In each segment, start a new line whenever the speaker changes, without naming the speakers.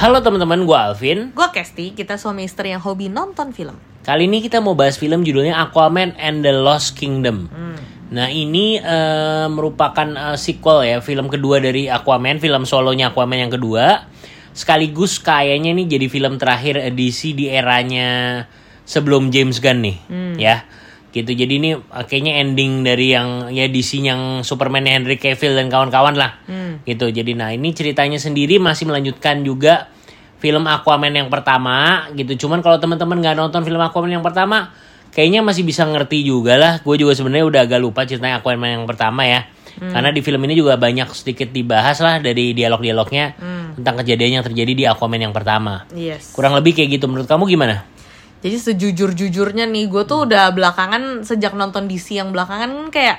Halo teman-teman, gue Alvin.
Gue Kesti, kita suami istri yang hobi nonton film.
Kali ini kita mau bahas film judulnya Aquaman and the Lost Kingdom. Nah ini eh, merupakan eh, sequel ya, film kedua dari Aquaman, film solonya Aquaman yang kedua. Sekaligus kayaknya ini jadi film terakhir edisi di eranya sebelum James Gunn nih, ya. Gitu. Jadi ini eh, kayaknya ending dari yang ya DC yang Superman Henry Cavill dan kawan-kawan lah. Gitu. Jadi nah ini ceritanya sendiri masih melanjutkan juga film Aquaman yang pertama gitu. Cuman kalau teman-teman nggak nonton film Aquaman yang pertama, kayaknya masih bisa ngerti juga lah. Gue juga sebenarnya udah agak lupa ceritanya Aquaman yang pertama ya. Karena di film ini juga banyak sedikit dibahas lah dari dialog-dialognya tentang kejadian yang terjadi di Aquaman yang pertama.
Yes.
Kurang lebih kayak gitu. Menurut kamu gimana?
Jadi sejujur-jujurnya nih, gue tuh udah belakangan sejak nonton DC yang belakangan kan kayak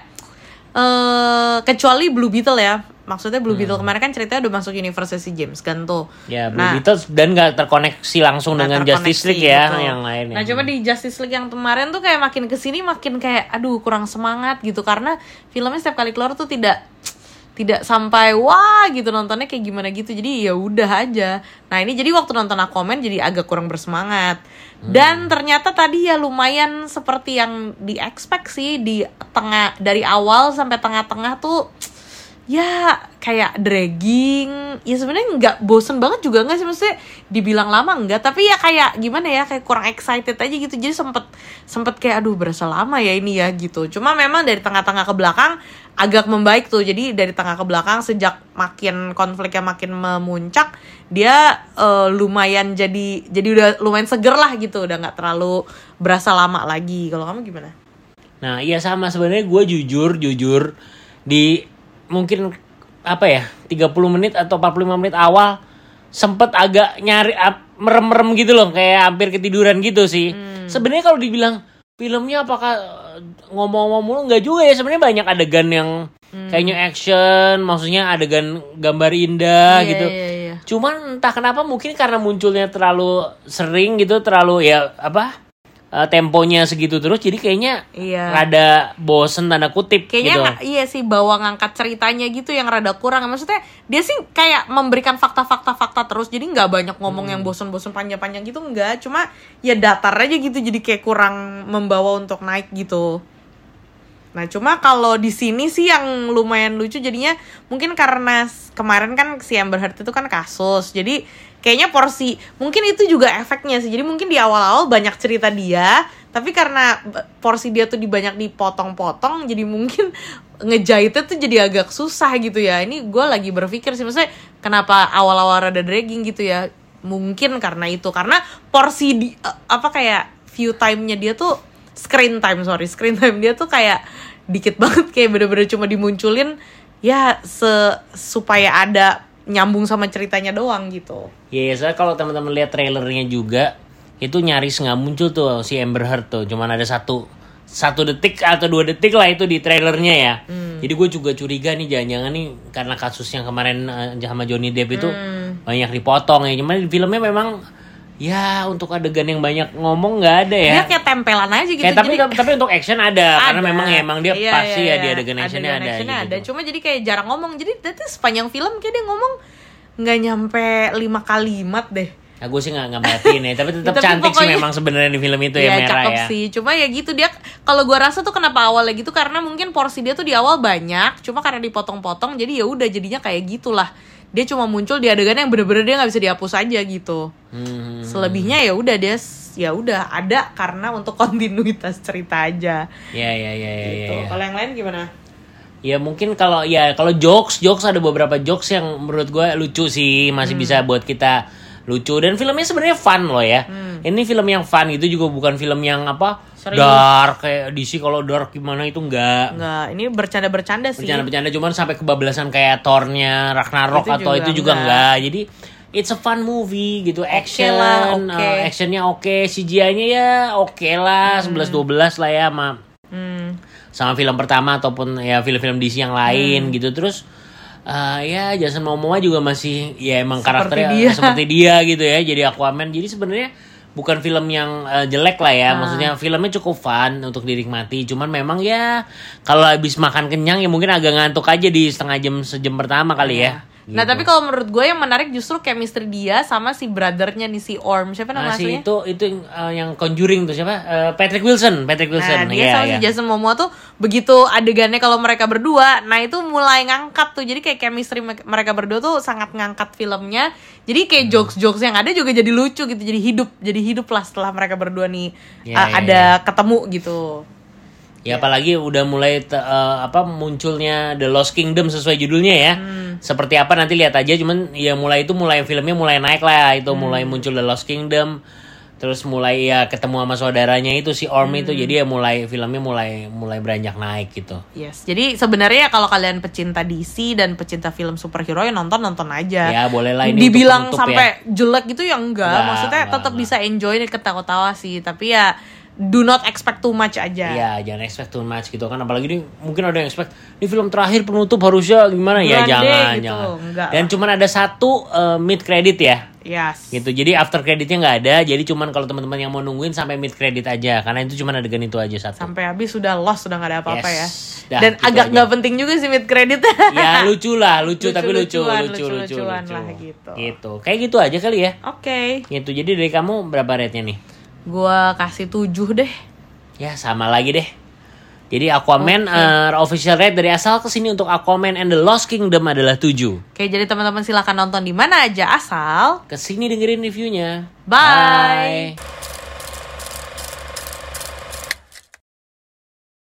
eh kecuali Blue Beetle ya. Maksudnya Blue Beetle kemarin kan ceritanya udah masuk universe si James Gunn tuh.
Ya, Blue
Nah,
Beetle dan nggak terkoneksi langsung
nggak
dengan
terkoneksi,
Justice League ya
betul.
yang lainnya.
Nah coba di Justice League yang kemarin tuh kayak makin ke sini makin kayak aduh kurang semangat gitu karena filmnya setiap kali keluar tuh tidak tidak sampai wah gitu nontonnya kayak gimana gitu. Jadi ya udah aja. Nah ini jadi waktu nonton Aquaman jadi agak kurang bersemangat. Dan ternyata tadi ya lumayan seperti yang di expect sih di tengah dari awal sampai tengah-tengah tuh ya kayak dragging. Ya sebenarnya nggak bosen banget juga nggak sih? Maksudnya dibilang lama nggak tapi ya kayak gimana ya kayak kurang excited aja gitu. Jadi sempet sempet kayak aduh berasa lama ya ini ya gitu. Cuma memang dari tengah-tengah ke belakang agak membaik tuh. Jadi dari tengah ke belakang sejak makin konfliknya makin memuncak dia eh, lumayan jadi jadi udah lumayan seger lah gitu. Udah nggak terlalu berasa lama lagi. Kalau kamu gimana?
Nah, iya sama. Sebenarnya gue jujur jujur di mungkin apa ya 30 menit atau 45 menit awal sempet agak nyari merem-merem gitu loh kayak hampir ketiduran gitu sih. Sebenarnya kalau dibilang filmnya apakah eh, ngomong-ngomong mulu nggak juga ya sebenarnya banyak adegan yang kayaknya action, maksudnya adegan gambar indah
Iya,
gitu.
iya, iya.
Cuman entah kenapa mungkin karena munculnya terlalu sering gitu, terlalu ya apa? Eh, temponya segitu terus jadi kayaknya
Iya.
rada bosen tanda kutip
Kayaknya
gitu.
iya sih bawa ngangkat ceritanya gitu yang rada kurang. Maksudnya dia sih kayak memberikan fakta-fakta fakta terus. Jadi nggak banyak ngomong
Hmm.
yang bosen-bosen panjang-panjang gitu nggak. Cuma ya datar aja gitu. Jadi kayak kurang membawa untuk naik gitu. Nah cuma kalau di sini sih yang lumayan lucu jadinya mungkin karena kemarin kan si Amber Heard itu kan kasus. Jadi kayaknya porsi mungkin itu juga efeknya sih. Jadi mungkin di awal-awal banyak cerita dia tapi karena porsi dia tuh dibanyak dipotong-potong jadi mungkin ngejahitnya tuh jadi agak susah gitu ya. Ini gue lagi berpikir sih maksudnya kenapa awal-awal rada dragging gitu ya? Mungkin karena itu. Karena porsi di eh, apa kayak view time-nya dia tuh screen time sorry. Screen time dia tuh kayak dikit banget kayak bener-bener cuma dimunculin ya se supaya ada nyambung sama ceritanya doang gitu.
Iya, soalnya kalau teman-teman lihat trailernya juga itu nyaris nggak muncul tuh si Amber Heard tuh, cuman ada satu satu detik atau dua detik lah itu di trailernya ya. Jadi gue juga curiga nih jangan-jangan nih karena kasus yang kemarin eh, sama Johnny Depp itu banyak dipotong ya. Cuman di filmnya memang ya untuk adegan yang banyak ngomong nggak ada ya.
dia kayak tempelan aja gitu
Kayak tapi
jadi
tapi untuk action ada, karena
ada.
memang ya emang dia
Iya,
pasti
iya,
ya di
iya.
adegan actionnya ada.
actionnya
gitu.
ada cuma jadi kayak jarang ngomong jadi nanti sepanjang film kayak dia ngomong nggak nyampe lima kalimat deh
Nah, gue sih nggak merhatiin ya, tapi tetap
Tapi
cantik sih
pokoknya-
memang sebenarnya di film itu ya
Iya,
merah
cakep
ya.
sih. Cuma ya gitu dia kalau gua rasa tuh kenapa awalnya gitu karena mungkin porsi dia tuh di awal banyak, cuma karena dipotong-potong jadi ya udah jadinya kayak gitulah. Dia cuma muncul di adegan yang bener-bener dia nggak bisa dihapus aja gitu.
Hmm.
Selebihnya ya udah dia ya udah ada karena untuk kontinuitas cerita aja.
Ya ya ya ya.
gitu.
ya, ya.
Kalau yang lain gimana?
Ya mungkin kalau ya kalau jokes jokes ada beberapa jokes yang menurut gue lucu sih masih
Hmm.
bisa buat kita lucu dan filmnya sebenarnya fun loh ya. Ini film yang fun itu juga bukan film yang apa
Hmm. Serius.
dark kayak DC kalau dark gimana itu enggak.
Enggak, ini bercanda-bercanda sih.
Bercanda-bercanda cuman sampai kebablasan kayak Thornya Ragnarok
Itu
atau
juga
itu juga
enggak.
enggak. Jadi it's a fun movie gitu action
lah, oke.
uh, actionnya oke CGI-nya ya oke lah 11 12 lah ya sama
Hmm.
sama film pertama ataupun ya film-film DC yang lain
Hmm.
gitu terus eh, ya Jason Momoa juga masih ya emang
Seperti
karakternya
dia.
seperti dia gitu ya jadi Aquaman jadi sebenarnya bukan film yang eh, jelek lah ya
Ah.
maksudnya filmnya cukup fun untuk dinikmati cuman memang ya kalau habis makan kenyang ya mungkin agak ngantuk aja di setengah jam sejam pertama kali ya
Nah
Gitu.
tapi kalau menurut gue yang menarik justru chemistry dia sama si brothernya nih si Orm siapa nama
Nah, si
aslinya?
itu itu yang, eh, yang Conjuring tuh siapa? Eh, Patrick Wilson, Patrick Wilson.
Nah dia
Iya,
sama
iya.
si Jason Momoa tuh begitu adegannya kalau mereka berdua, nah itu mulai ngangkat tuh. Jadi kayak chemistry me- mereka berdua tuh sangat ngangkat filmnya. Jadi kayak
Hmm.
jokes-jokes yang ada juga jadi lucu gitu, jadi hidup, jadi hidup lah setelah mereka berdua nih
Iya,
uh,
iya,
ada ketemu gitu.
Ya apalagi udah mulai te- eh, apa munculnya The Lost Kingdom sesuai judulnya ya.
Hmm.
Seperti apa nanti lihat aja cuman ya mulai itu mulai filmnya mulai naik lah itu
Hmm.
mulai muncul The Lost Kingdom. Terus mulai ya ketemu sama saudaranya itu si Orm itu
Hmm.
jadi ya mulai filmnya mulai mulai beranjak naik gitu.
Yes, jadi sebenarnya kalau kalian pecinta DC dan pecinta film superhero ya nonton nonton aja.
Ya, boleh lah ini
Dibilang
penutup
sampai jelek gitu ya enggak,
Enggak,
maksudnya
enggak,
tetap
enggak.
bisa enjoy ketawa-tawa sih, tapi ya do not expect too much aja.
Ya jangan expect too much gitu kan apalagi ini mungkin ada yang expect ini film terakhir penutup harusnya gimana ya
Grande
jangan
gitu,
jangan.
enggak
Dan cuman ada satu eh, mid credit ya.
Yes.
gitu jadi after creditnya nggak ada jadi cuman kalau teman-teman yang mau nungguin sampai mid credit aja karena itu cuman adegan itu aja satu
Sampai habis sudah lost sudah nggak ada apa-apa
Yes.
ya.
Dah,
dan
gitu
agak nggak penting juga sih mid credit.
ya lucu lah lucu, tapi lucu
Lucu-lucuan,
lucu lucu lucu
lucu-lucuan lah gitu.
gitu kayak gitu aja kali ya
Oke.
gitu jadi dari kamu berapa rate nya nih
Gua kasih 7 deh.
ya sama lagi deh jadi Aquaman eh, official rate dari asal ke sini untuk Aquaman and the Lost Kingdom adalah 7
Oke, jadi teman-teman silahkan nonton di mana aja asal.
ke sini dengerin reviewnya
Bye.
Bye.